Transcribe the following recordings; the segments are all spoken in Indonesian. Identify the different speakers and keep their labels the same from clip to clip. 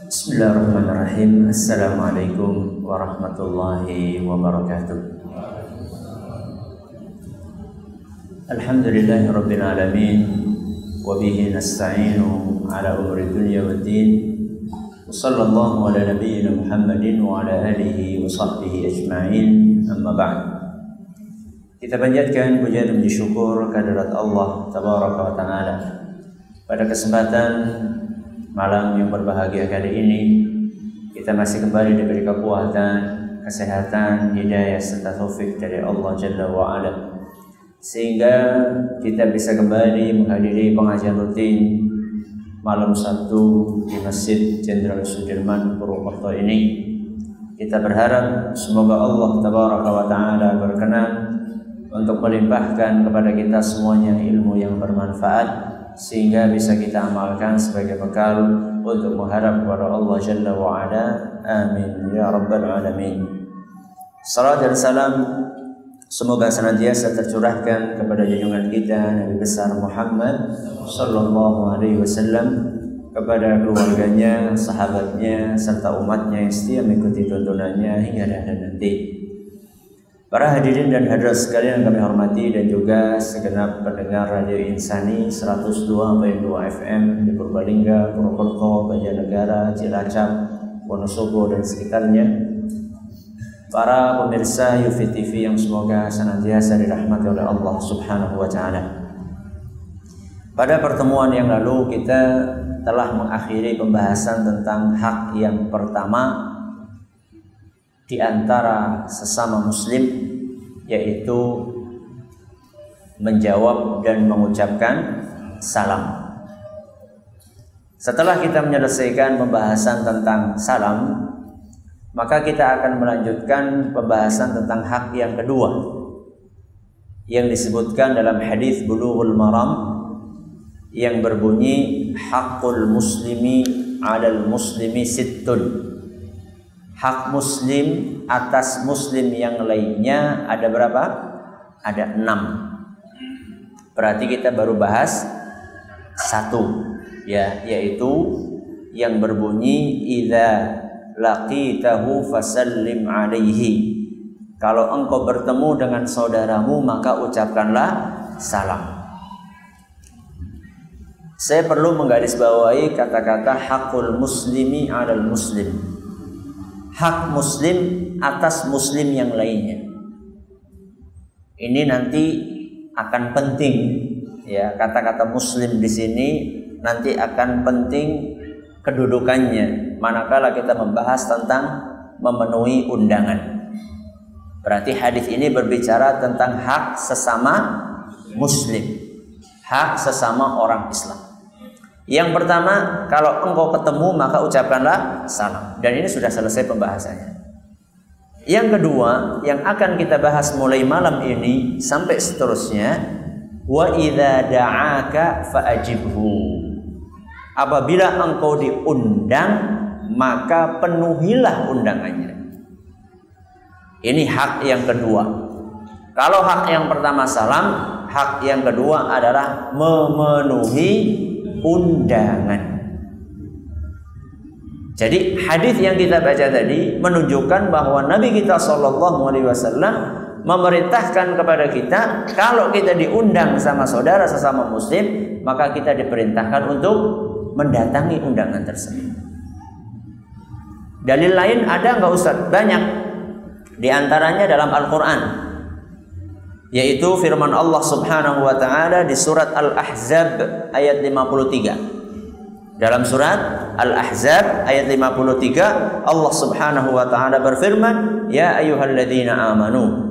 Speaker 1: Bismillahirrahmanirrahim. Assalamualaikum warahmatullahi wabarakatuh. Alhamdulillahi rabbil alamin wa nasta'inu ala umri dunya waddin. Wa sallallahu ala nabiyyina Muhammadin wa ala alihi wa sahbihi ajma'in. Amma ba'd. Kita panjatkan puja dan syukur kehadirat Allah tabaraka wa taala. Pada kesempatan malam yang berbahagia kali ini kita masih kembali diberi kekuatan, kesehatan, hidayah serta taufik dari Allah Jalla wa ala. Sehingga kita bisa kembali menghadiri pengajian rutin malam Sabtu di Masjid Jenderal Sudirman Purwokerto ini. Kita berharap semoga Allah tabaraka wa taala berkenan untuk melimpahkan kepada kita semuanya ilmu yang bermanfaat sehingga bisa kita amalkan sebagai bekal untuk mengharap kepada Allah Jalla wa Ala. Amin ya rabbal alamin. Salam dan salam semoga senantiasa tercurahkan kepada junjungan kita Nabi besar Muhammad sallallahu alaihi wasallam kepada keluarganya, sahabatnya serta umatnya yang setia mengikuti tuntunannya hingga akhir nanti. Para hadirin dan hadirat sekalian yang kami hormati dan juga segenap pendengar Radio Insani 102.2 FM di Purbalingga, Purwokerto, Banjarnegara, Cilacap, Wonosobo dan sekitarnya. Para pemirsa Yufi TV yang semoga senantiasa dirahmati oleh Allah Subhanahu wa taala. Pada pertemuan yang lalu kita telah mengakhiri pembahasan tentang hak yang pertama di antara sesama muslim yaitu menjawab dan mengucapkan salam. Setelah kita menyelesaikan pembahasan tentang salam, maka kita akan melanjutkan pembahasan tentang hak yang kedua yang disebutkan dalam hadis Bulughul Maram yang berbunyi hakul muslimi 'alal muslimi sittun hak muslim atas muslim yang lainnya ada berapa? Ada enam. Berarti kita baru bahas satu, ya, yaitu yang berbunyi idza laqitahu fasallim alaihi. Kalau engkau bertemu dengan saudaramu maka ucapkanlah salam. Saya perlu menggarisbawahi kata-kata hakul muslimi alal muslim hak muslim atas muslim yang lainnya. Ini nanti akan penting ya kata-kata muslim di sini nanti akan penting kedudukannya manakala kita membahas tentang memenuhi undangan. Berarti hadis ini berbicara tentang hak sesama muslim, hak sesama orang Islam. Yang pertama, kalau engkau ketemu maka ucapkanlah salam. Dan ini sudah selesai pembahasannya. Yang kedua, yang akan kita bahas mulai malam ini sampai seterusnya, wa idza da'aka fa'ajibhu. Apabila engkau diundang, maka penuhilah undangannya. Ini hak yang kedua. Kalau hak yang pertama salam, hak yang kedua adalah memenuhi undangan. Jadi hadis yang kita baca tadi menunjukkan bahwa Nabi kita Shallallahu Alaihi Wasallam memerintahkan kepada kita kalau kita diundang sama saudara sesama Muslim maka kita diperintahkan untuk mendatangi undangan tersebut. Dalil lain ada nggak Ustaz? Banyak. Di antaranya dalam Al-Quran yaitu firman Allah Subhanahu wa taala di surat Al-Ahzab ayat 53. Dalam surat Al-Ahzab ayat 53 Allah Subhanahu wa taala berfirman, "Ya ayyuhalladzina amanu"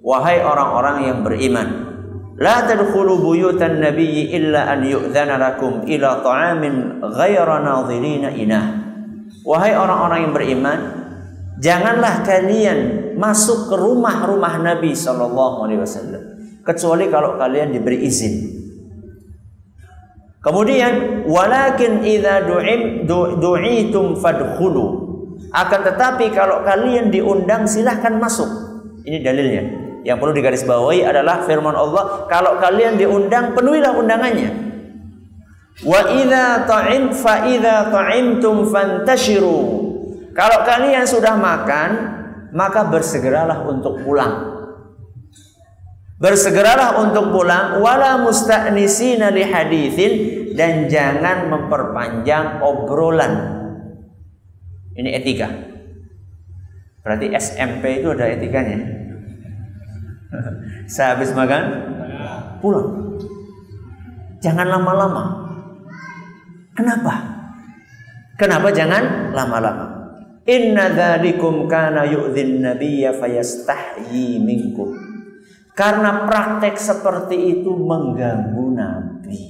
Speaker 1: Wahai orang-orang yang beriman, la tadkhulu buyutan nabiyyi illa an yu'dzana lakum ila ta'amin ghaira nadhirina inah. Wahai orang-orang yang beriman, janganlah kalian masuk ke rumah-rumah Nabi Shallallahu Alaihi Wasallam kecuali kalau kalian diberi izin. Kemudian walakin idza du'im du'itum fadkhulu. Akan tetapi kalau kalian diundang silahkan masuk. Ini dalilnya. Yang perlu digarisbawahi adalah firman Allah, kalau kalian diundang penuhilah undangannya. Wa idza ta'im fa idza ta'imtum fantashiru. Kalau kalian sudah makan, maka bersegeralah untuk pulang. Bersegeralah untuk pulang wala musta'nisina li hadithin dan jangan memperpanjang obrolan. Ini etika. Berarti SMP itu ada etikanya. Sehabis makan pulang. Jangan lama-lama. Kenapa? Kenapa jangan lama-lama? Inna dzalikum kana yu'dhin nabiyya fayastahyi minkum. Karena praktek seperti itu mengganggu Nabi.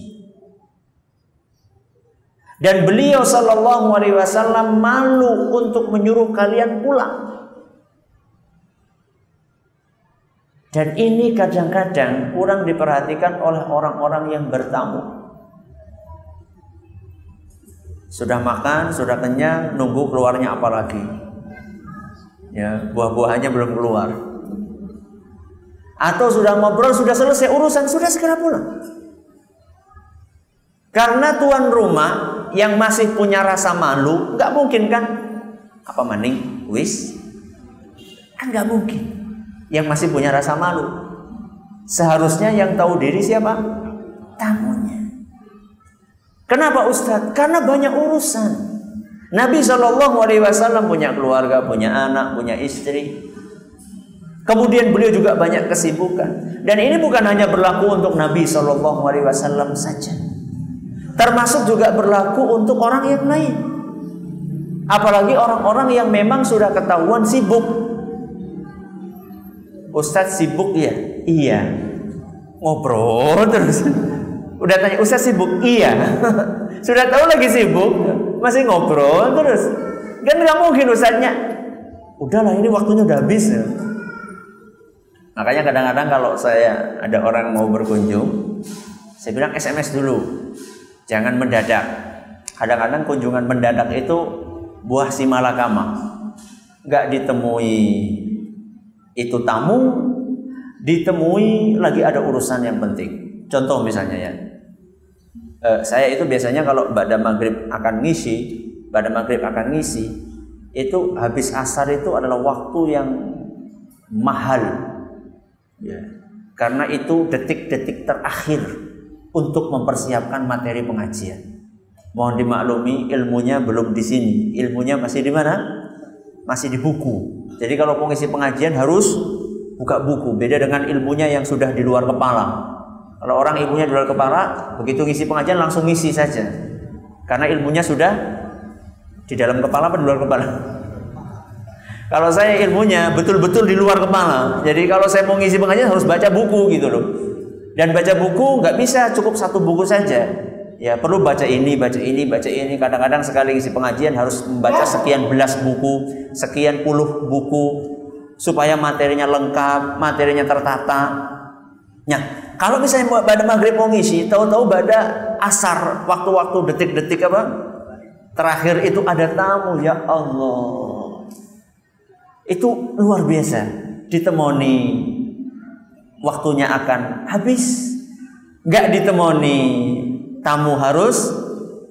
Speaker 1: Dan beliau Shallallahu Alaihi Wasallam malu untuk menyuruh kalian pulang. Dan ini kadang-kadang kurang diperhatikan oleh orang-orang yang bertamu. Sudah makan, sudah kenyang, nunggu keluarnya apa lagi? Ya, buah-buahannya belum keluar. Atau sudah ngobrol sudah selesai urusan sudah segera pulang. Karena tuan rumah yang masih punya rasa malu nggak mungkin kan? Apa maning? Wis. Kan nggak mungkin. Yang masih punya rasa malu. Seharusnya yang tahu diri siapa? Tamunya kenapa Ustadz karena banyak urusan Nabi Shallallahu Alaihi Wasallam punya keluarga punya anak punya istri Kemudian beliau juga banyak kesibukan. Dan ini bukan hanya berlaku untuk Nabi Shallallahu Alaihi Wasallam saja, termasuk juga berlaku untuk orang yang lain. Apalagi orang-orang yang memang sudah ketahuan sibuk. Ustadz sibuk ya? Iya. Ngobrol terus. Udah tanya Ustadz sibuk? Iya. sudah tahu lagi sibuk, masih ngobrol terus. Kan nggak mungkin Ustadznya. Udahlah ini waktunya udah habis. Ya. Makanya kadang-kadang kalau saya ada orang mau berkunjung, saya bilang SMS dulu. Jangan mendadak. Kadang-kadang kunjungan mendadak itu buah si malakama. Nggak ditemui itu tamu, ditemui lagi ada urusan yang penting. Contoh misalnya ya, eh, saya itu biasanya kalau pada maghrib akan ngisi, pada maghrib akan ngisi, itu habis asar itu adalah waktu yang mahal Ya. Karena itu detik-detik terakhir untuk mempersiapkan materi pengajian. Mohon dimaklumi ilmunya belum di sini. Ilmunya masih di mana? Masih di buku. Jadi kalau pengisi pengajian harus buka buku. Beda dengan ilmunya yang sudah di luar kepala. Kalau orang ilmunya di luar kepala, begitu ngisi pengajian langsung ngisi saja. Karena ilmunya sudah di dalam kepala apa di luar kepala? Kalau saya ilmunya betul-betul di luar kepala. Jadi kalau saya mau ngisi pengajian harus baca buku gitu loh. Dan baca buku nggak bisa cukup satu buku saja. Ya perlu baca ini, baca ini, baca ini. Kadang-kadang sekali ngisi pengajian harus membaca sekian belas buku, sekian puluh buku supaya materinya lengkap, materinya tertata. Nah, kalau misalnya pada maghrib mau ngisi, tahu-tahu pada asar, waktu-waktu detik-detik apa? Terakhir itu ada tamu, ya Allah. Itu luar biasa. Ditemoni waktunya akan habis. Nggak ditemoni tamu harus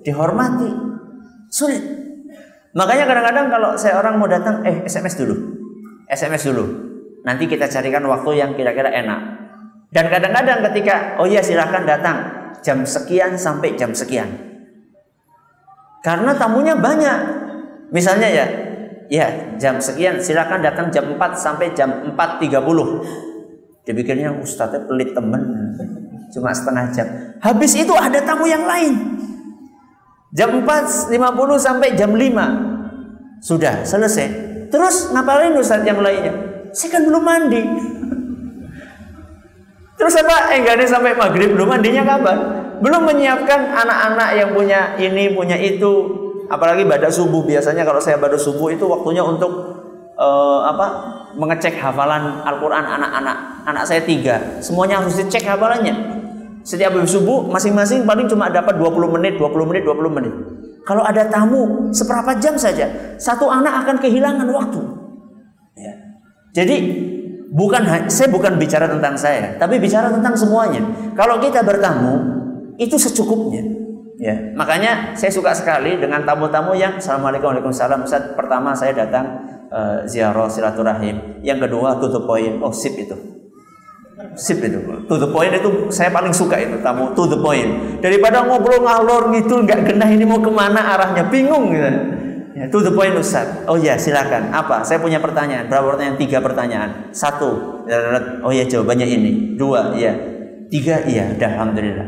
Speaker 1: dihormati. Sulit. Makanya kadang-kadang kalau saya orang mau datang eh SMS dulu. SMS dulu. Nanti kita carikan waktu yang kira-kira enak dan kadang-kadang ketika oh iya silahkan datang. Jam sekian sampai jam sekian. Karena tamunya banyak. Misalnya ya ya jam sekian silakan datang jam 4 sampai jam 4.30 dipikirnya ustadznya pelit temen. Cuma setengah jam. Habis itu ada tamu yang lain. Jam 4.50 sampai jam 5 sudah selesai. Terus ngapain ustadz yang lainnya? Saya kan belum mandi terus apa? Enggaknya sampai maghrib belum mandinya kapan? Belum menyiapkan anak-anak yang punya ini punya itu. Apalagi pada subuh biasanya kalau saya pada subuh itu waktunya untuk uh, apa? Mengecek hafalan Al-Quran anak-anak anak saya tiga. Semuanya harus dicek hafalannya. Setiap habis subuh masing-masing paling cuma dapat 20 menit 20 menit 20 menit. Kalau ada tamu seberapa jam saja satu anak akan kehilangan waktu. Ya. jadi bukan saya bukan bicara tentang saya tapi bicara tentang semuanya kalau kita bertamu itu secukupnya Ya, makanya saya suka sekali dengan tamu-tamu yang Assalamualaikum Waalaikumsalam Ustaz, pertama saya datang uh, ziarah silaturahim. Yang kedua to the point. Oh, sip itu. Sip itu. To the point itu saya paling suka itu tamu to the point. Daripada ngobrol ngalor ngidul nggak genah ini mau ke mana arahnya bingung gitu. Ya, to the point Ustaz. Oh ya silakan. Apa? Saya punya pertanyaan. Berapa pertanyaan? Tiga pertanyaan. Satu. Oh ya jawabannya ini. Dua. Iya. Tiga. Iya. Udah. Alhamdulillah.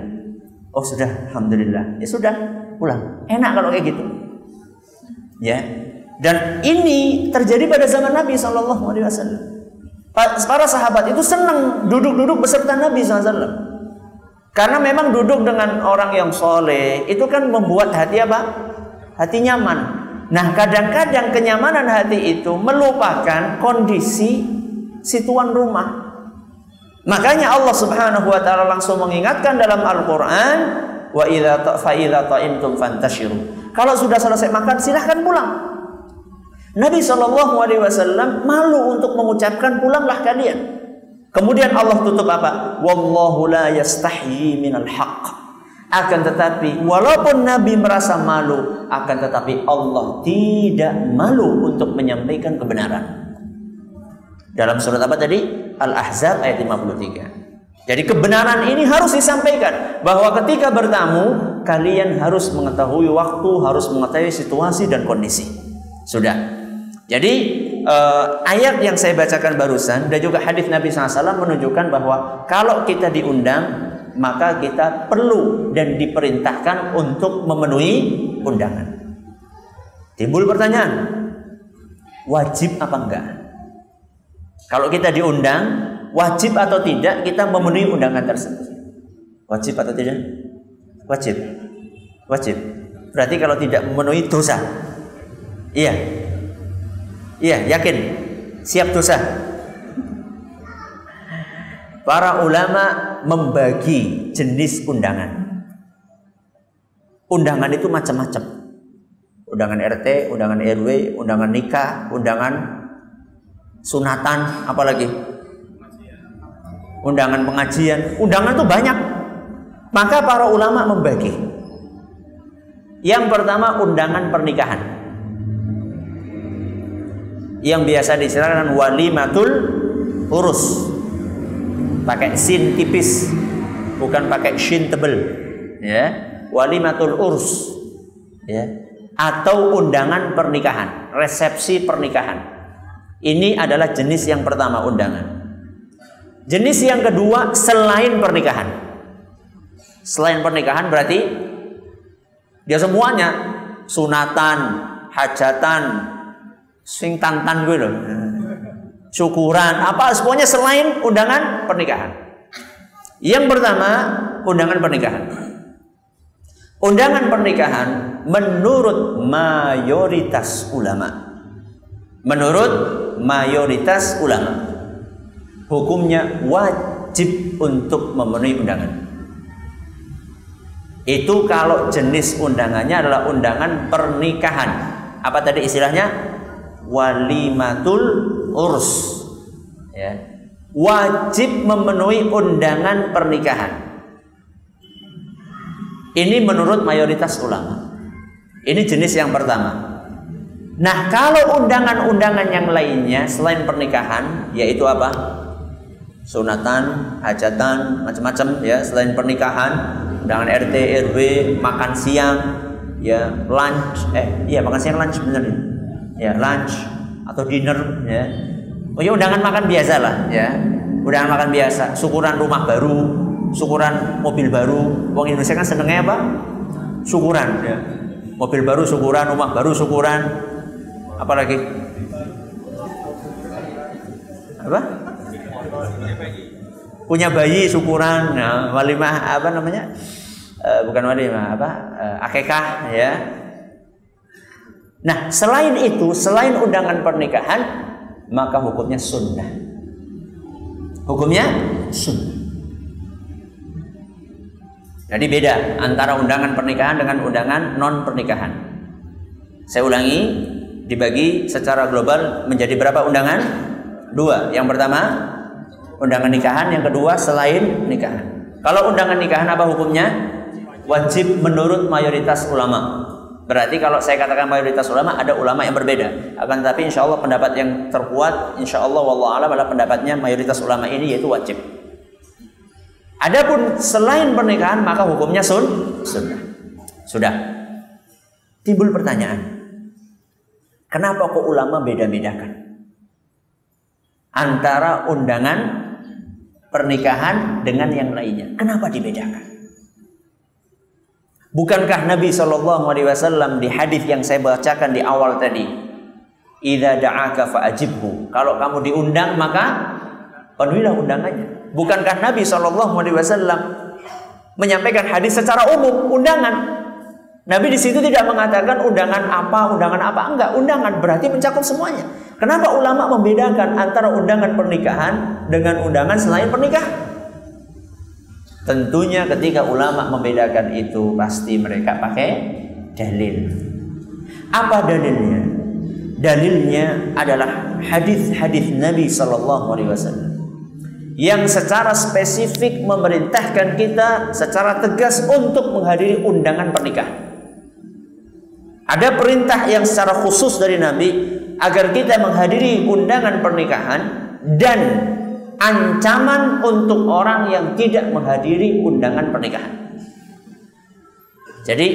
Speaker 1: Oh sudah, alhamdulillah. Ya sudah, pulang. Enak kalau kayak gitu. Ya. Dan ini terjadi pada zaman Nabi Shallallahu Alaihi. Para sahabat itu senang duduk-duduk beserta Nabi SAW. Karena memang duduk dengan orang yang soleh itu kan membuat hati apa? Hati nyaman. Nah kadang-kadang kenyamanan hati itu melupakan kondisi situan rumah. Makanya Allah Subhanahu wa taala langsung mengingatkan dalam Al-Qur'an, wa idza fa idza ta'imtum fantashiru. Kalau sudah selesai makan silahkan pulang. Nabi Shallallahu alaihi wasallam malu untuk mengucapkan pulanglah kalian. Kemudian Allah tutup apa? Wallahu la yastahyi minal haqq. Akan tetapi walaupun Nabi merasa malu, akan tetapi Allah tidak malu untuk menyampaikan kebenaran. Dalam surat apa tadi? Al-Ahzab ayat 53. Jadi kebenaran ini harus disampaikan bahwa ketika bertamu kalian harus mengetahui waktu, harus mengetahui situasi dan kondisi. Sudah. Jadi uh, ayat yang saya bacakan barusan dan juga hadis Nabi SAW menunjukkan bahwa kalau kita diundang maka kita perlu dan diperintahkan untuk memenuhi undangan. Timbul pertanyaan, wajib apa enggak? Kalau kita diundang, wajib atau tidak kita memenuhi undangan tersebut? Wajib atau tidak? Wajib. Wajib. Berarti kalau tidak memenuhi dosa. Iya. Iya, yakin. Siap dosa. Para ulama membagi jenis undangan. Undangan itu macam-macam. Undangan RT, undangan RW, undangan nikah, undangan sunatan, apalagi undangan pengajian, undangan itu banyak. Maka para ulama membagi. Yang pertama undangan pernikahan. Yang biasa disebut walimatul urus. Pakai sin tipis, bukan pakai shin tebel. Ya, walimatul urus. Ya, atau undangan pernikahan, resepsi pernikahan. Ini adalah jenis yang pertama undangan. Jenis yang kedua selain pernikahan. Selain pernikahan berarti dia semuanya sunatan, hajatan, sing tantan gue loh. Syukuran, apa semuanya selain undangan pernikahan. Yang pertama, undangan pernikahan. Undangan pernikahan menurut mayoritas ulama Menurut mayoritas ulama, hukumnya wajib untuk memenuhi undangan. Itu kalau jenis undangannya adalah undangan pernikahan. Apa tadi istilahnya? Walimatul urs. Ya. Wajib memenuhi undangan pernikahan. Ini menurut mayoritas ulama. Ini jenis yang pertama. Nah, kalau undangan-undangan yang lainnya selain pernikahan, yaitu apa? Sunatan, hajatan, macam-macam ya, selain pernikahan, undangan RT, RW, makan siang, ya, lunch, eh, iya makan siang lunch benar ya. Ya, lunch atau dinner ya. Oh ya undangan makan biasa lah ya. Undangan makan biasa, syukuran rumah baru, syukuran mobil baru. Wong Indonesia kan senengnya apa? Syukuran ya. Mobil baru syukuran, rumah baru syukuran, apa lagi? Apa? Punya bayi syukuran, nah, walimah apa namanya? E, bukan walimah apa? E, akekah ya. Nah, selain itu, selain undangan pernikahan, maka hukumnya sunnah. Hukumnya sunnah. Jadi beda antara undangan pernikahan dengan undangan non pernikahan. Saya ulangi, dibagi secara global menjadi berapa undangan? Dua. Yang pertama undangan nikahan, yang kedua selain nikahan. Kalau undangan nikahan apa hukumnya? Wajib menurut mayoritas ulama. Berarti kalau saya katakan mayoritas ulama ada ulama yang berbeda. Akan tapi insya Allah pendapat yang terkuat, insya Allah wallah adalah pendapatnya mayoritas ulama ini yaitu wajib. Adapun selain pernikahan maka hukumnya sun sunnah. Sudah. Timbul pertanyaan. Kenapa kok ulama beda-bedakan? Antara undangan pernikahan dengan yang lainnya. Kenapa dibedakan? Bukankah Nabi Shallallahu Alaihi Wasallam di hadis yang saya bacakan di awal tadi, "Ida da'aka fa'ajibhu." Kalau kamu diundang maka penuhilah undangannya. Bukankah Nabi Shallallahu Alaihi Wasallam menyampaikan hadis secara umum undangan? Nabi di situ tidak mengatakan undangan apa, undangan apa, enggak. Undangan berarti mencakup semuanya. Kenapa ulama membedakan antara undangan pernikahan dengan undangan selain pernikahan? Tentunya ketika ulama membedakan itu pasti mereka pakai dalil. Apa dalilnya? Dalilnya adalah hadis-hadis Nabi Shallallahu Alaihi Wasallam yang secara spesifik memerintahkan kita secara tegas untuk menghadiri undangan pernikahan. Ada perintah yang secara khusus dari Nabi agar kita menghadiri undangan pernikahan dan ancaman untuk orang yang tidak menghadiri undangan pernikahan. Jadi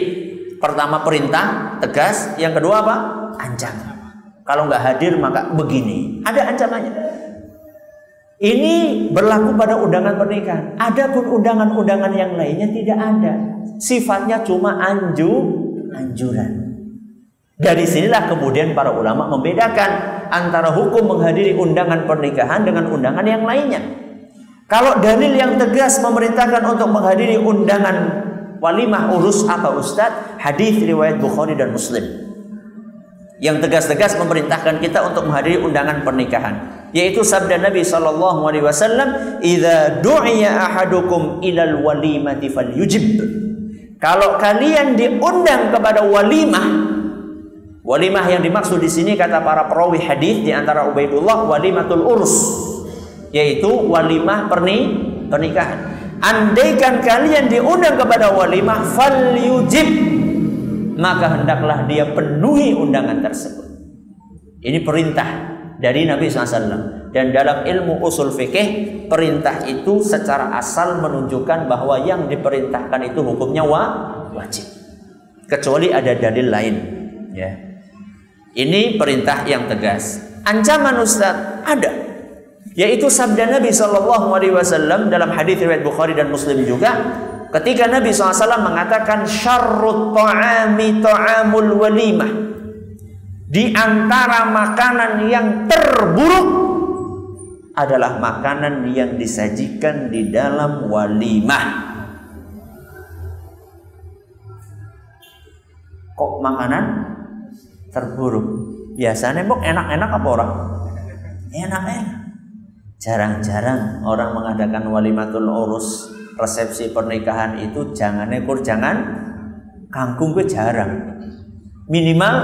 Speaker 1: pertama perintah tegas, yang kedua apa? Ancaman. Kalau nggak hadir maka begini. Ada ancamannya. Ini berlaku pada undangan pernikahan. Adapun undangan-undangan yang lainnya tidak ada. Sifatnya cuma anju, anjuran. Dari sinilah kemudian para ulama membedakan antara hukum menghadiri undangan pernikahan dengan undangan yang lainnya. Kalau dalil yang tegas memerintahkan untuk menghadiri undangan walimah urus apa ustaz? Hadis riwayat Bukhari dan Muslim. Yang tegas-tegas memerintahkan kita untuk menghadiri undangan pernikahan, yaitu sabda Nabi sallallahu alaihi wasallam, "Idza du'iya ahadukum ilal walimati falyujib." Kalau kalian diundang kepada walimah, Walimah yang dimaksud di sini kata para perawi hadis di antara Ubaidullah walimatul urs yaitu walimah perni pernikahan. Andaikan kalian diundang kepada walimah fal yujib maka hendaklah dia penuhi undangan tersebut. Ini perintah dari Nabi SAW dan dalam ilmu usul fikih perintah itu secara asal menunjukkan bahwa yang diperintahkan itu hukumnya wajib kecuali ada dalil lain ya ini perintah yang tegas. Ancaman Ustaz ada. Yaitu sabda Nabi Shallallahu Alaihi Wasallam dalam hadis riwayat Bukhari dan Muslim juga ketika Nabi SAW mengatakan syarrut ta'ami ta'amul walimah di antara makanan yang terburuk adalah makanan yang disajikan di dalam walimah kok makanan terburuk. Biasanya bok enak-enak apa orang? Enak-enak. Jarang-jarang orang mengadakan walimatul urus resepsi pernikahan itu jangan ekor jangan kangkung gue jarang. Minimal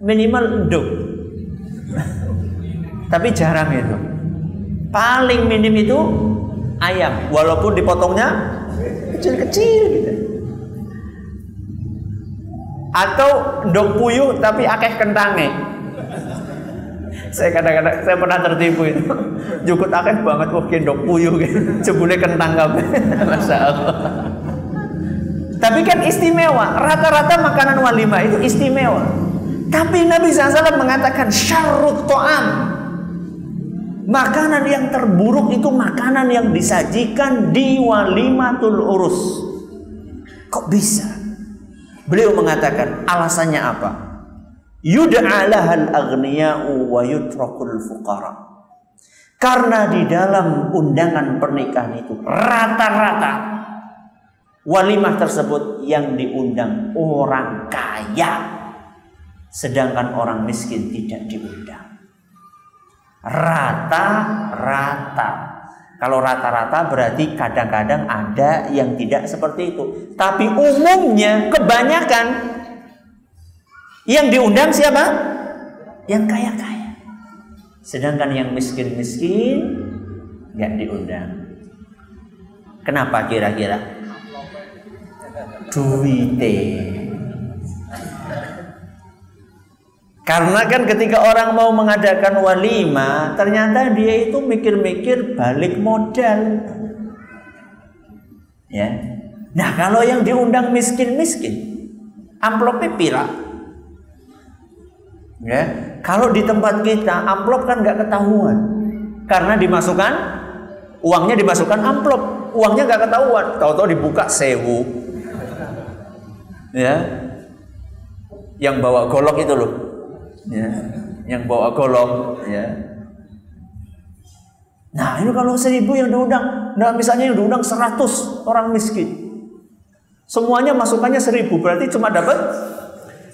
Speaker 1: minimal enduk. Tapi jarang itu. Paling minim itu ayam, walaupun dipotongnya kecil-kecil gitu atau dok puyuh tapi akeh kentange. Saya kadang-kadang saya pernah tertipu itu. Jukut akeh banget kok dok puyuh gitu. Jebule kentang kabeh. Masya Allah. Tapi kan istimewa rata-rata makanan walimah itu istimewa. Tapi Nabi SAW mengatakan syarrut to'am makanan yang terburuk itu makanan yang disajikan di walimatul urus. Kok bisa Beliau mengatakan alasannya apa? Yud'alahal aghniya'u wa yutrakul fuqara. Karena di dalam undangan pernikahan itu rata-rata walimah tersebut yang diundang orang kaya sedangkan orang miskin tidak diundang. Rata-rata kalau rata-rata berarti kadang-kadang ada yang tidak seperti itu. Tapi umumnya kebanyakan yang diundang siapa? Yang kaya-kaya. Sedangkan yang miskin-miskin nggak diundang. Kenapa kira-kira? Duite. Karena kan ketika orang mau mengadakan walima, ternyata dia itu mikir-mikir balik modal. Ya. Nah, kalau yang diundang miskin-miskin, amplopnya pira. Ya. Kalau di tempat kita, amplop kan nggak ketahuan. Karena dimasukkan uangnya dimasukkan amplop, uangnya nggak ketahuan. Tahu-tahu dibuka sewu. Ya. Yang bawa golok itu loh ya, yang bawa golok ya. Nah ini kalau seribu yang diundang, nah misalnya yang diundang seratus orang miskin, semuanya masukannya seribu, berarti cuma dapat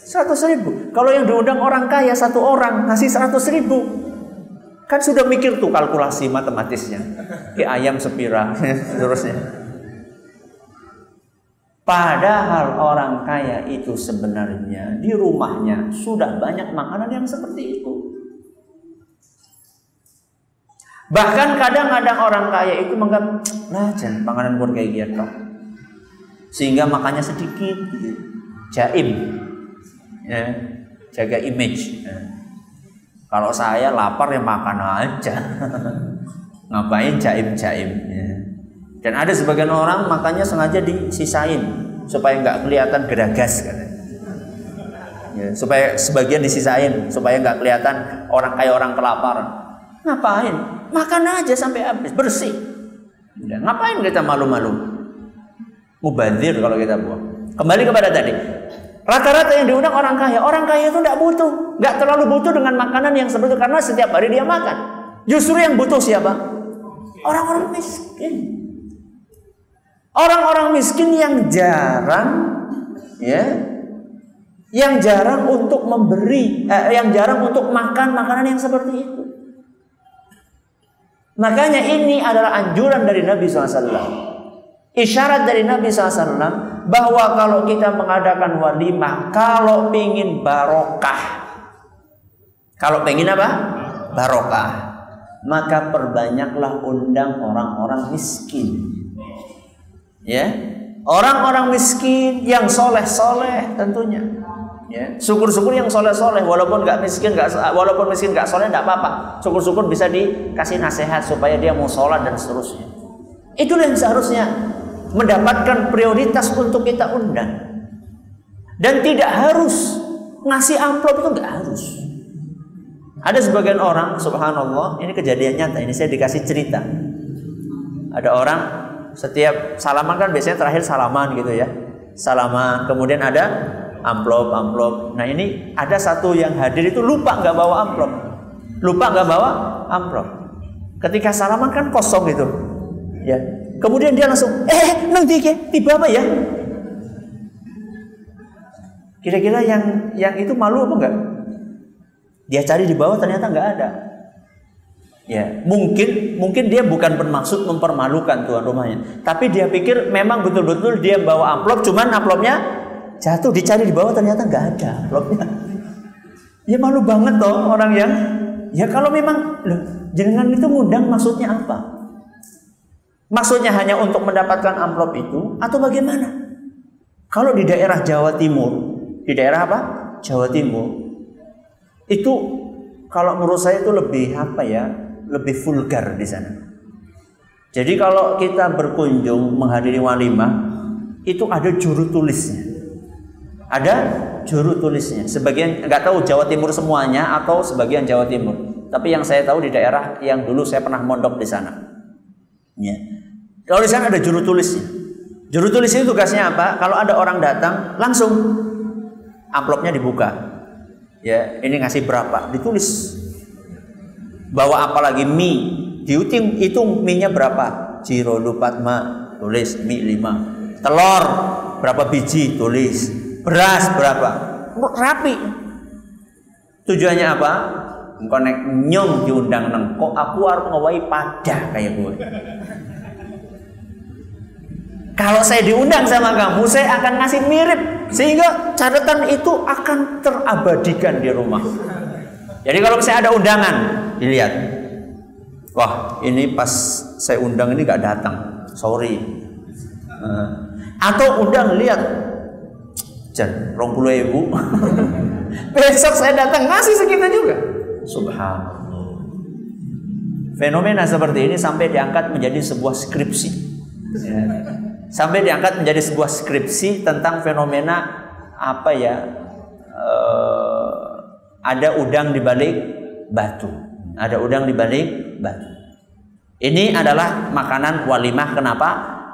Speaker 1: seratus ribu. Kalau yang diundang orang kaya satu orang ngasih seratus ribu, kan sudah mikir tuh kalkulasi matematisnya, ke ayam sepira, seterusnya. Padahal orang kaya itu sebenarnya di rumahnya sudah banyak makanan yang seperti itu. Bahkan kadang-kadang orang kaya itu menganggap, nah jangan makanan pun kayak gitu. Sehingga makannya sedikit, jaim, ya, jaga image. Ya. Kalau saya lapar ya makan aja, ngapain jaim-jaim. Ya. Dan ada sebagian orang makannya sengaja disisain supaya nggak kelihatan geragas Ya, supaya sebagian disisain supaya nggak kelihatan orang kayak orang kelaparan. Ngapain? Makan aja sampai habis, bersih. Ya, ngapain kita malu-malu? Mubazir kalau kita buang. Kembali kepada tadi. Rata-rata yang diundang orang kaya. Orang kaya itu nggak butuh. nggak terlalu butuh dengan makanan yang itu. Karena setiap hari dia makan. Justru yang butuh siapa? Orang-orang miskin. Orang-orang miskin yang jarang ya yang jarang untuk memberi eh, yang jarang untuk makan makanan yang seperti itu. Makanya ini adalah anjuran dari Nabi SAW. Isyarat dari Nabi SAW bahwa kalau kita mengadakan walimah, kalau ingin barokah, kalau pengen apa? Barokah, maka perbanyaklah undang orang-orang miskin ya. Orang-orang miskin yang soleh-soleh tentunya. Ya. Syukur-syukur yang soleh-soleh walaupun nggak miskin nggak walaupun miskin nggak soleh nggak apa-apa. Syukur-syukur bisa dikasih nasihat supaya dia mau sholat dan seterusnya. Itulah yang seharusnya mendapatkan prioritas untuk kita undang. Dan tidak harus ngasih amplop itu nggak harus. Ada sebagian orang subhanallah ini kejadian nyata ini saya dikasih cerita. Ada orang setiap salaman kan biasanya terakhir salaman gitu ya. Salaman, kemudian ada amplop, amplop. Nah ini ada satu yang hadir itu lupa nggak bawa amplop, lupa nggak bawa amplop. Ketika salaman kan kosong gitu, ya. Kemudian dia langsung, eh nanti ke tiba apa ya? Kira-kira yang yang itu malu apa enggak? Dia cari di bawah ternyata nggak ada. Ya, mungkin mungkin dia bukan bermaksud mempermalukan tuan rumahnya, tapi dia pikir memang betul-betul dia bawa amplop, cuman amplopnya jatuh dicari di bawah ternyata nggak ada amplopnya. Ya malu banget toh orang yang ya kalau memang loh, jenengan itu ngundang maksudnya apa? Maksudnya hanya untuk mendapatkan amplop itu atau bagaimana? Kalau di daerah Jawa Timur, di daerah apa? Jawa Timur itu kalau menurut saya itu lebih apa ya? Lebih vulgar di sana. Jadi kalau kita berkunjung menghadiri walimah itu ada juru tulisnya. Ada juru tulisnya. Sebagian nggak tahu Jawa Timur semuanya atau sebagian Jawa Timur. Tapi yang saya tahu di daerah yang dulu saya pernah mondok di sana. Ya. Kalau di sana ada juru tulisnya. Juru tulis itu tugasnya apa? Kalau ada orang datang, langsung amplopnya dibuka. Ya, ini ngasih berapa? Ditulis bawa apalagi mie dihitung itu mie-nya berapa? Ciro lupatma tulis. Mie 5 telur berapa biji? Tulis. Beras berapa? Rapi? Tujuannya apa? Konek nyong diundang neng kok aku harus ngawai pada kayak gue? Kalau saya diundang sama kamu saya akan ngasih mirip. Sehingga catatan itu akan terabadikan di rumah. Jadi kalau misalnya ada undangan, dilihat. Wah, ini pas saya undang ini gak datang. Sorry, Atau undang lihat Jan, rong puluh ibu. Besok saya datang masih segitu juga. Subhanallah. Fenomena seperti ini sampai diangkat menjadi sebuah skripsi. Ya. Sampai diangkat menjadi sebuah skripsi tentang fenomena apa ya? Uh, ada udang di balik batu. Ada udang di balik batu. Ini adalah makanan walimah. Kenapa?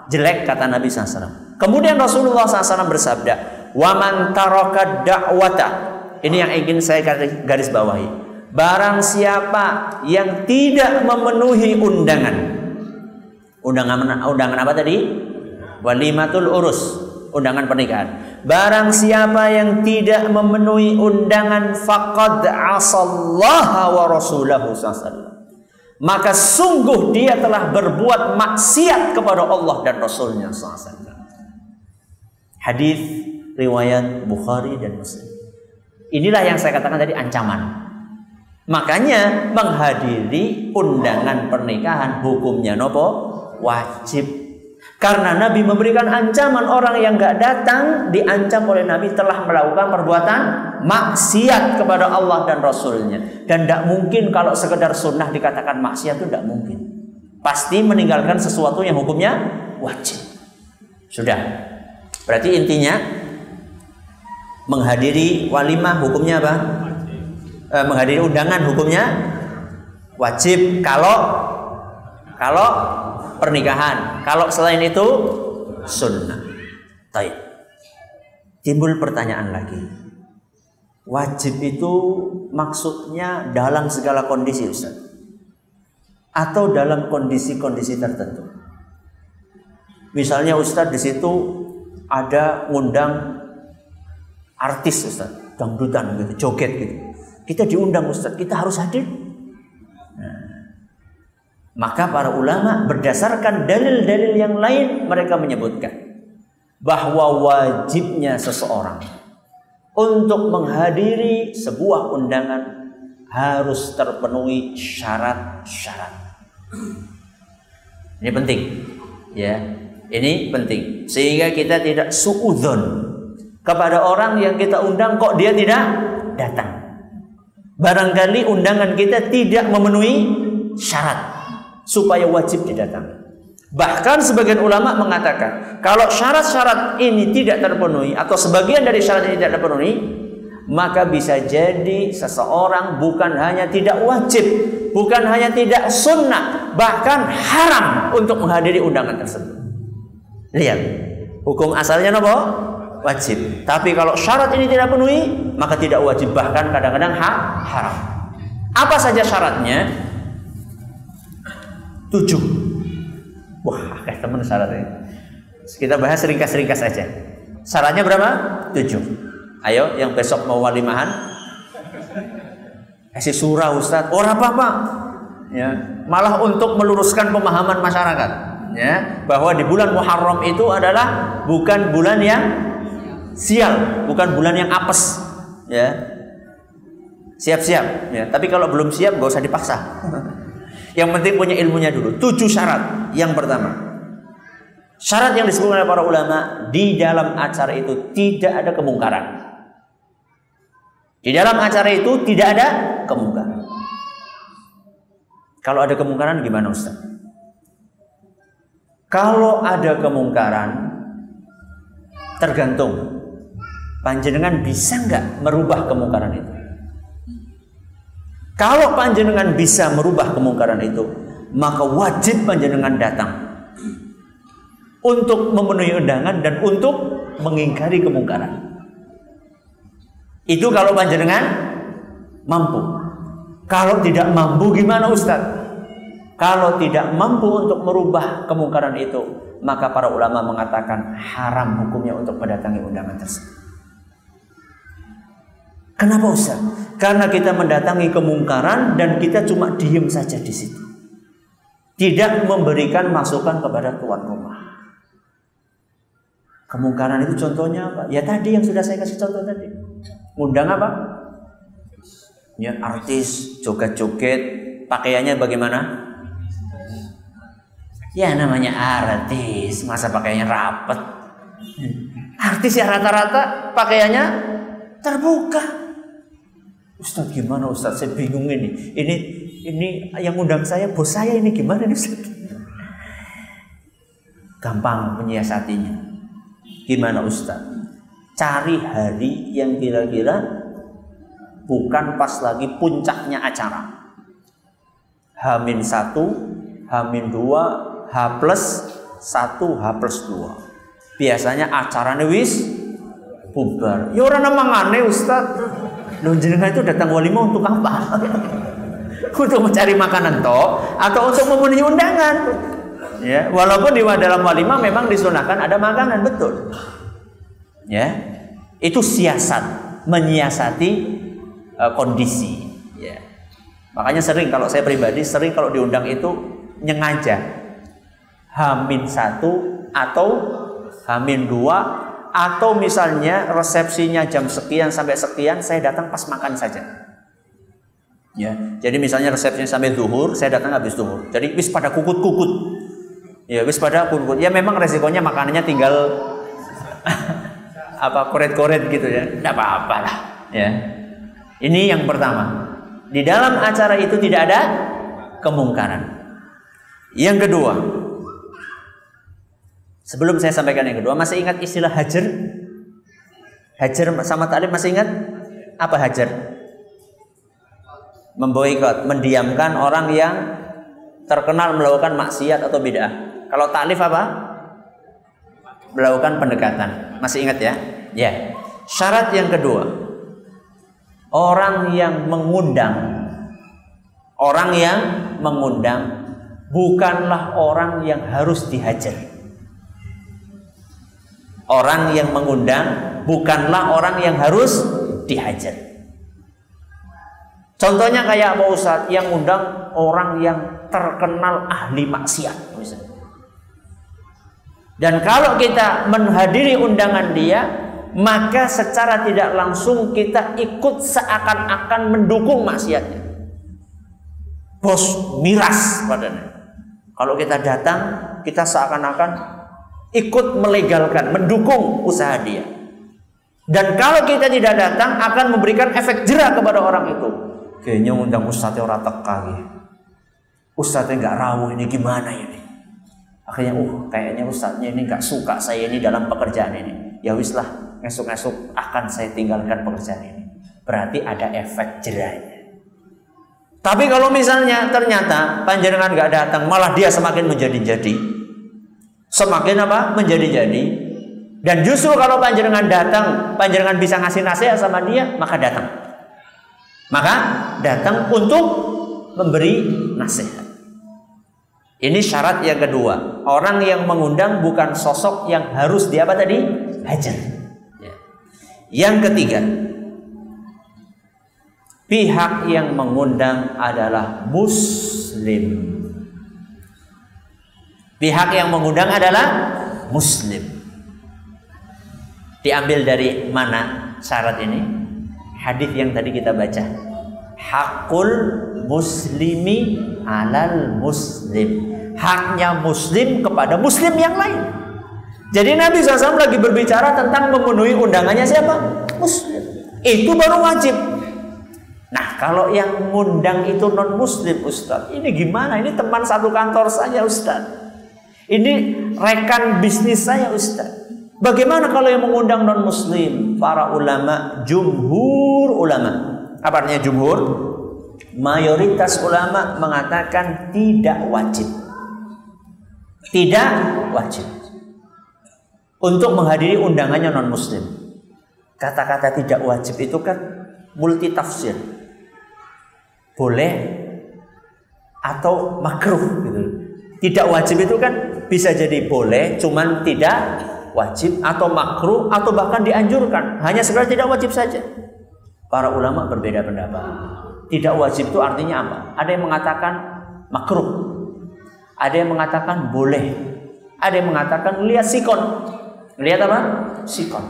Speaker 1: Jelek kata Nabi SAW. Kemudian Rasulullah SAW bersabda, Waman taraka da'wata. Ini yang ingin saya garis bawahi. Barang siapa yang tidak memenuhi undangan. Undangan undangan apa tadi? Walimatul urus, undangan pernikahan. Barang siapa yang tidak memenuhi undangan faqad asallaha wa rasulahu maka sungguh dia telah berbuat maksiat kepada Allah dan Rasulnya SAW. Hadis riwayat Bukhari dan Muslim. Inilah yang saya katakan tadi ancaman. Makanya menghadiri undangan pernikahan hukumnya nopo wajib. Karena Nabi memberikan ancaman orang yang nggak datang diancam oleh Nabi telah melakukan perbuatan maksiat kepada Allah dan Rasulnya. Dan tidak mungkin kalau sekedar sunnah dikatakan maksiat itu tidak mungkin. Pasti meninggalkan sesuatu yang hukumnya wajib. Sudah. Berarti intinya menghadiri walimah hukumnya apa? Eh, menghadiri undangan hukumnya wajib kalau kalau pernikahan. Kalau selain itu sunnah. Taib. Timbul pertanyaan lagi. Wajib itu maksudnya dalam segala kondisi Ustaz. Atau dalam kondisi-kondisi tertentu. Misalnya Ustaz di situ ada ngundang artis Ustaz, dangdutan gitu, joget gitu. Kita diundang Ustaz, kita harus hadir. Nah, maka para ulama berdasarkan dalil-dalil yang lain mereka menyebutkan bahwa wajibnya seseorang untuk menghadiri sebuah undangan harus terpenuhi syarat-syarat. Ini penting, ya. Ini penting sehingga kita tidak suudzon kepada orang yang kita undang kok dia tidak datang. Barangkali undangan kita tidak memenuhi syarat supaya wajib didatangi. Bahkan sebagian ulama mengatakan kalau syarat-syarat ini tidak terpenuhi atau sebagian dari syarat ini tidak terpenuhi, maka bisa jadi seseorang bukan hanya tidak wajib, bukan hanya tidak sunnah, bahkan haram untuk menghadiri undangan tersebut. Lihat, hukum asalnya nopo? wajib. Tapi kalau syarat ini tidak penuhi, maka tidak wajib bahkan kadang-kadang ha haram. Apa saja syaratnya? Tujuh. Wah, kayak teman syaratnya. Kita bahas ringkas-ringkas saja. Syaratnya berapa? Tujuh. Ayo, yang besok mau walimahan. Kasih surah Ustaz. Oh, apa-apa. Ya, malah untuk meluruskan pemahaman masyarakat ya bahwa di bulan Muharram itu adalah bukan bulan yang sial, bukan bulan yang apes. Ya. Siap-siap, ya. Tapi kalau belum siap gak usah dipaksa. Yang penting punya ilmunya dulu. Tujuh syarat. Yang pertama, syarat yang disebutkan oleh para ulama di dalam acara itu tidak ada kemungkaran. Di dalam acara itu tidak ada kemungkaran. Kalau ada kemungkaran gimana Ustaz? Kalau ada kemungkaran tergantung panjenengan bisa nggak merubah kemungkaran itu? Kalau panjenengan bisa merubah kemungkaran itu, maka wajib panjenengan datang untuk memenuhi undangan dan untuk mengingkari kemungkaran. Itu kalau panjenengan mampu. Kalau tidak mampu gimana Ustaz? Kalau tidak mampu untuk merubah kemungkaran itu, maka para ulama mengatakan haram hukumnya untuk mendatangi undangan tersebut. Kenapa Ustaz? Karena kita mendatangi kemungkaran dan kita cuma diem saja di situ. Tidak memberikan masukan kepada tuan rumah. Kemungkaran itu contohnya apa? Ya tadi yang sudah saya kasih contoh tadi. Undang apa? Ya artis, joget-joget, pakaiannya bagaimana? Ya namanya artis, masa pakainya rapet. Artis ya rata-rata pakaiannya terbuka. Ustadz gimana Ustadz? Saya bingung ini. Ini ini yang undang saya bos saya ini gimana nih Ustadz? Gampang menyiasatinya. Gimana Ustadz? Cari hari yang kira-kira bukan pas lagi puncaknya acara. Hamin satu, Hamin dua, H plus 1, H plus 2. Biasanya acaranya wis bubar. Ya orang namangane Ustaz. Lu jenengan itu datang walima untuk apa? untuk mencari makanan toh atau untuk memenuhi undangan. Ya, walaupun di dalam walima memang disunahkan ada makanan betul. Ya. Itu siasat, menyiasati uh, kondisi, ya. Makanya sering kalau saya pribadi sering kalau diundang itu nyengaja Hamin satu atau Hamin dua atau misalnya resepsinya jam sekian sampai sekian saya datang pas makan saja. Ya, jadi misalnya resepsinya sampai zuhur, saya datang habis zuhur. Jadi bis pada kukut-kukut. Ya, bis pada kukut. Ya memang resikonya makanannya tinggal apa koret-koret gitu ya. Tidak apa-apa lah. Ya. Ini yang pertama. Di dalam acara itu tidak ada kemungkaran. Yang kedua, Sebelum saya sampaikan yang kedua, masih ingat istilah hajar? Hajar sama ta'lim masih ingat? Apa hajar? Memboikot, mendiamkan orang yang terkenal melakukan maksiat atau bid'ah. Kalau ta'lif apa? Melakukan pendekatan. Masih ingat ya? Ya. Syarat yang kedua, orang yang mengundang orang yang mengundang bukanlah orang yang harus dihajar. Orang yang mengundang bukanlah orang yang harus dihajar. Contohnya kayak Pak Ustadz yang undang orang yang terkenal ahli maksiat Dan kalau kita menghadiri undangan dia, maka secara tidak langsung kita ikut seakan-akan mendukung maksiatnya. Bos miras padanya. Kalau kita datang, kita seakan-akan ikut melegalkan, mendukung usaha dia. Dan kalau kita tidak datang akan memberikan efek jerah kepada orang itu. Kayaknya undang ustadznya orang teka Ustadznya nggak rawuh ini gimana ini? Akhirnya, uh, kayaknya ustadznya ini nggak suka saya ini dalam pekerjaan ini. Ya wis lah, ngesuk-ngesuk akan saya tinggalkan pekerjaan ini. Berarti ada efek jerahnya. Tapi kalau misalnya ternyata panjenengan nggak datang, malah dia semakin menjadi-jadi, semakin apa? Menjadi-jadi. Dan justru kalau panjenengan datang panjenengan bisa ngasih nasihat sama dia maka datang. Maka datang untuk memberi nasihat. Ini syarat yang kedua. Orang yang mengundang bukan sosok yang harus dia apa tadi? Hajar ya. yang ketiga. Pihak yang mengundang adalah muslim Pihak yang mengundang adalah muslim. Diambil dari mana syarat ini? Hadis yang tadi kita baca. Hakul muslimi alal muslim. Haknya muslim kepada muslim yang lain. Jadi Nabi SAW lagi berbicara tentang memenuhi undangannya siapa? Muslim. Itu baru wajib. Nah kalau yang ngundang itu non muslim Ustaz Ini gimana? Ini teman satu kantor saja Ustaz ini rekan bisnis saya Ustaz. Bagaimana kalau yang mengundang non muslim? Para ulama, jumhur ulama. Apa artinya jumhur? Mayoritas ulama mengatakan tidak wajib. Tidak wajib. Untuk menghadiri undangannya non muslim. Kata-kata tidak wajib itu kan multi tafsir. Boleh atau makruh gitu. Tidak wajib itu kan bisa jadi boleh, cuman tidak wajib atau makruh atau bahkan dianjurkan. Hanya sekedar tidak wajib saja. Para ulama berbeda pendapat. Tidak wajib itu artinya apa? Ada yang mengatakan makruh. Ada yang mengatakan boleh. Ada yang mengatakan lihat sikon. Lihat apa? Sikon.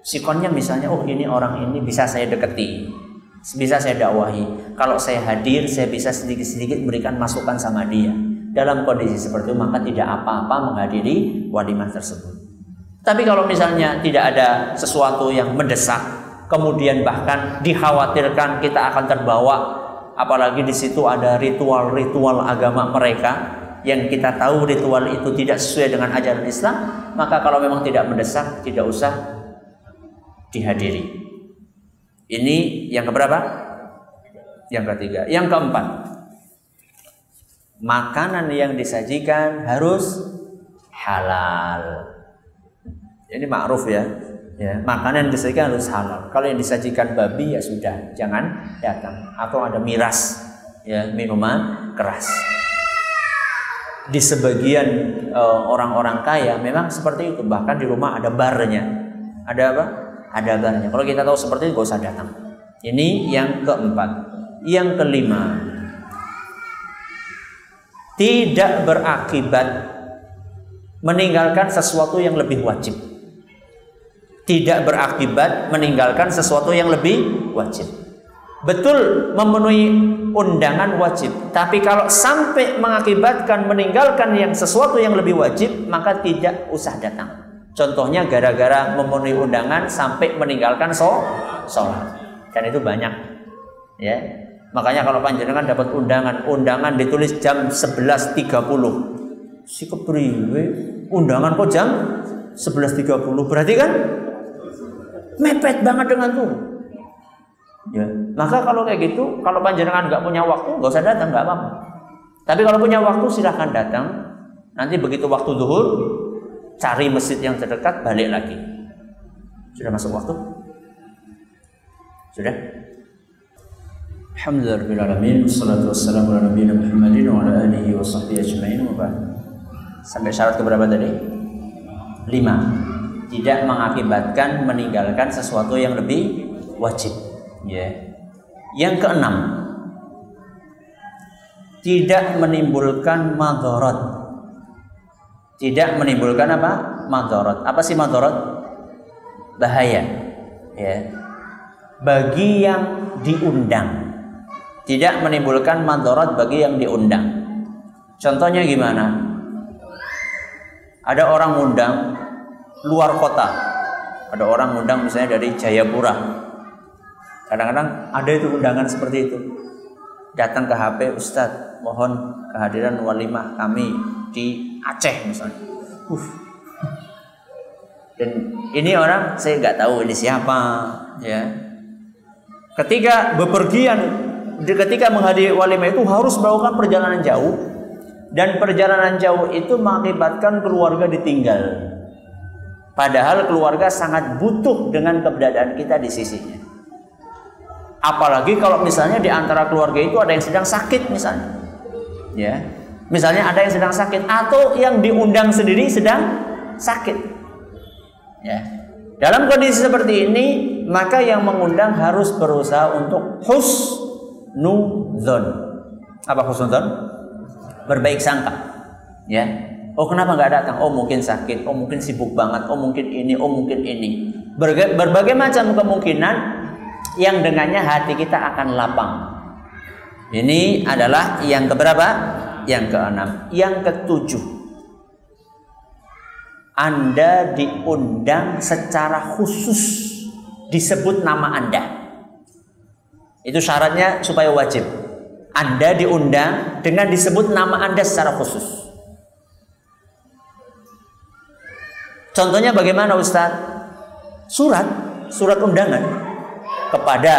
Speaker 1: Sikonnya misalnya, oh ini orang ini bisa saya deketi. Bisa saya dakwahi. Kalau saya hadir, saya bisa sedikit-sedikit memberikan masukan sama dia dalam kondisi seperti itu maka tidak apa-apa menghadiri walimah tersebut. Tapi kalau misalnya tidak ada sesuatu yang mendesak, kemudian bahkan dikhawatirkan kita akan terbawa, apalagi di situ ada ritual-ritual agama mereka yang kita tahu ritual itu tidak sesuai dengan ajaran Islam, maka kalau memang tidak mendesak, tidak usah dihadiri. Ini yang keberapa? Yang ketiga. Yang keempat, makanan yang disajikan harus halal. Ini ma'ruf ya. Ya, makanan yang disajikan harus halal. Kalau yang disajikan babi ya sudah, jangan datang. Atau ada miras, ya minuman keras. Di sebagian uh, orang-orang kaya memang seperti itu. Bahkan di rumah ada barnya. Ada apa? Ada barnya. Kalau kita tahu seperti itu, gak usah datang. Ini yang keempat. Yang kelima, tidak berakibat meninggalkan sesuatu yang lebih wajib. Tidak berakibat meninggalkan sesuatu yang lebih wajib. Betul memenuhi undangan wajib, tapi kalau sampai mengakibatkan meninggalkan yang sesuatu yang lebih wajib, maka tidak usah datang. Contohnya gara-gara memenuhi undangan sampai meninggalkan sholat. Dan itu banyak. Ya, Makanya kalau panjenengan dapat undangan, undangan ditulis jam 11.30. Si kepriwe, undangan kok jam 11.30. Berarti kan mepet banget dengan tuh. Ya, maka kalau kayak gitu, kalau panjenengan nggak punya waktu, nggak usah datang, nggak apa-apa. Tapi kalau punya waktu silahkan datang. Nanti begitu waktu duhur, cari masjid yang terdekat, balik lagi. Sudah masuk waktu? Sudah? Muhammadin Sampai syarat keberapa tadi? Lima Tidak mengakibatkan meninggalkan sesuatu yang lebih wajib ya. Yang keenam Tidak menimbulkan madorot Tidak menimbulkan apa? Madorot Apa sih madorot? Bahaya ya. Bagi yang diundang tidak menimbulkan madorot bagi yang diundang. Contohnya gimana? Ada orang undang luar kota. Ada orang undang misalnya dari Jayapura. Kadang-kadang ada itu undangan seperti itu. Datang ke HP Ustadz, mohon kehadiran walimah kami di Aceh misalnya. Uh. Dan ini orang saya nggak tahu ini siapa, ya. Ketika bepergian ketika menghadiri walimah itu harus melakukan perjalanan jauh dan perjalanan jauh itu mengakibatkan keluarga ditinggal. Padahal keluarga sangat butuh dengan keberadaan kita di sisinya. Apalagi kalau misalnya di antara keluarga itu ada yang sedang sakit misalnya. Ya. Misalnya ada yang sedang sakit atau yang diundang sendiri sedang sakit. Ya. Dalam kondisi seperti ini, maka yang mengundang harus berusaha untuk hus husnuzon. Apa husnuzon? Berbaik sangka. Ya. Oh kenapa nggak datang? Oh mungkin sakit. Oh mungkin sibuk banget. Oh mungkin ini. Oh mungkin ini. Berbagai, berbagai macam kemungkinan yang dengannya hati kita akan lapang. Ini adalah yang keberapa? Yang keenam. Yang ketujuh. Anda diundang secara khusus disebut nama Anda. Itu syaratnya supaya wajib. Anda diundang dengan disebut nama Anda secara khusus. Contohnya bagaimana Ustaz? Surat, surat undangan kepada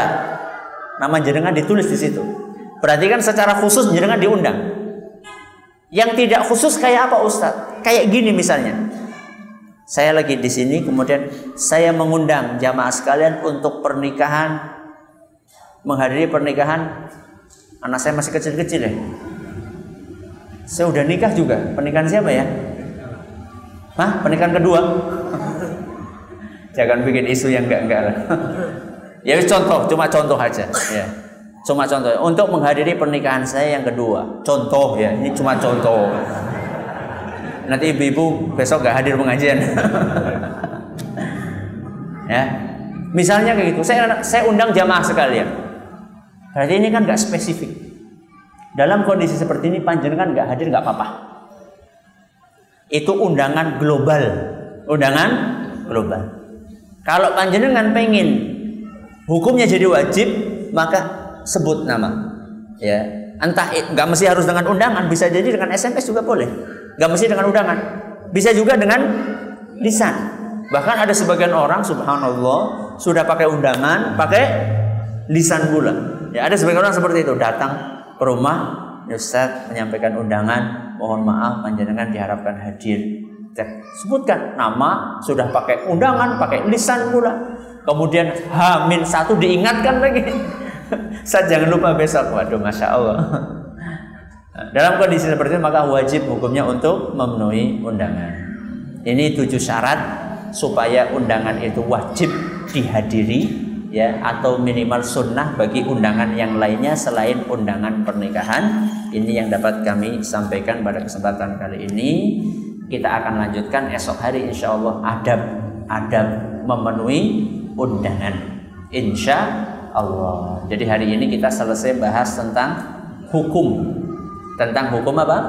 Speaker 1: nama jenengan ditulis di situ. Berarti kan secara khusus jenengan diundang. Yang tidak khusus kayak apa Ustaz? Kayak gini misalnya. Saya lagi di sini kemudian saya mengundang jamaah sekalian untuk pernikahan menghadiri pernikahan anak saya masih kecil-kecil ya. Saya udah nikah juga. Pernikahan siapa ya? Hah? Pernikahan kedua? Jangan bikin isu yang enggak-enggak lah. ya contoh, cuma contoh aja. Ya. Cuma contoh. Untuk menghadiri pernikahan saya yang kedua. Contoh ya, ini cuma contoh. Nanti ibu-ibu besok gak hadir pengajian. ya. Misalnya kayak gitu. Saya saya undang jamaah sekalian. Berarti ini kan gak spesifik. Dalam kondisi seperti ini panjenengan nggak hadir nggak apa-apa. Itu undangan global, undangan global. Kalau panjenengan pengen hukumnya jadi wajib, maka sebut nama. Ya, entah nggak mesti harus dengan undangan, bisa jadi dengan SMS juga boleh. Nggak mesti dengan undangan, bisa juga dengan lisan. Bahkan ada sebagian orang subhanallah sudah pakai undangan, pakai lisan pula. Ya, ada sebagian orang seperti itu datang ke rumah, ya Ustaz menyampaikan undangan, mohon maaf panjenengan diharapkan hadir. Sebutkan nama, sudah pakai undangan, pakai lisan pula. Kemudian Hamin satu diingatkan lagi. Saya jangan lupa besok. Waduh, masya Allah. Dalam kondisi seperti itu maka wajib hukumnya untuk memenuhi undangan. Ini tujuh syarat supaya undangan itu wajib dihadiri ya atau minimal sunnah bagi undangan yang lainnya selain undangan pernikahan. Ini yang dapat kami sampaikan pada kesempatan kali ini. Kita akan lanjutkan esok hari insya Allah adab adab memenuhi undangan insya Allah. Jadi hari ini kita selesai bahas tentang hukum. Tentang hukum apa?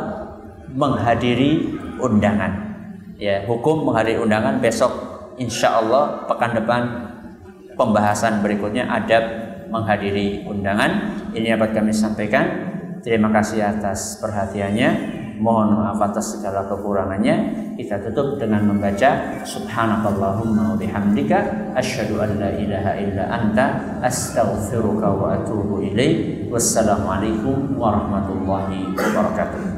Speaker 1: Menghadiri undangan. Ya hukum menghadiri undangan besok insya Allah pekan depan pembahasan berikutnya adab menghadiri undangan. Ini dapat kami sampaikan. Terima kasih atas perhatiannya. Mohon maaf atas segala kekurangannya. Kita tutup dengan membaca subhanakallahumma wa bihamdika asyhadu an la ilaha illa anta astaghfiruka wa atubu ilaik wassalamualaikum warahmatullahi wabarakatuh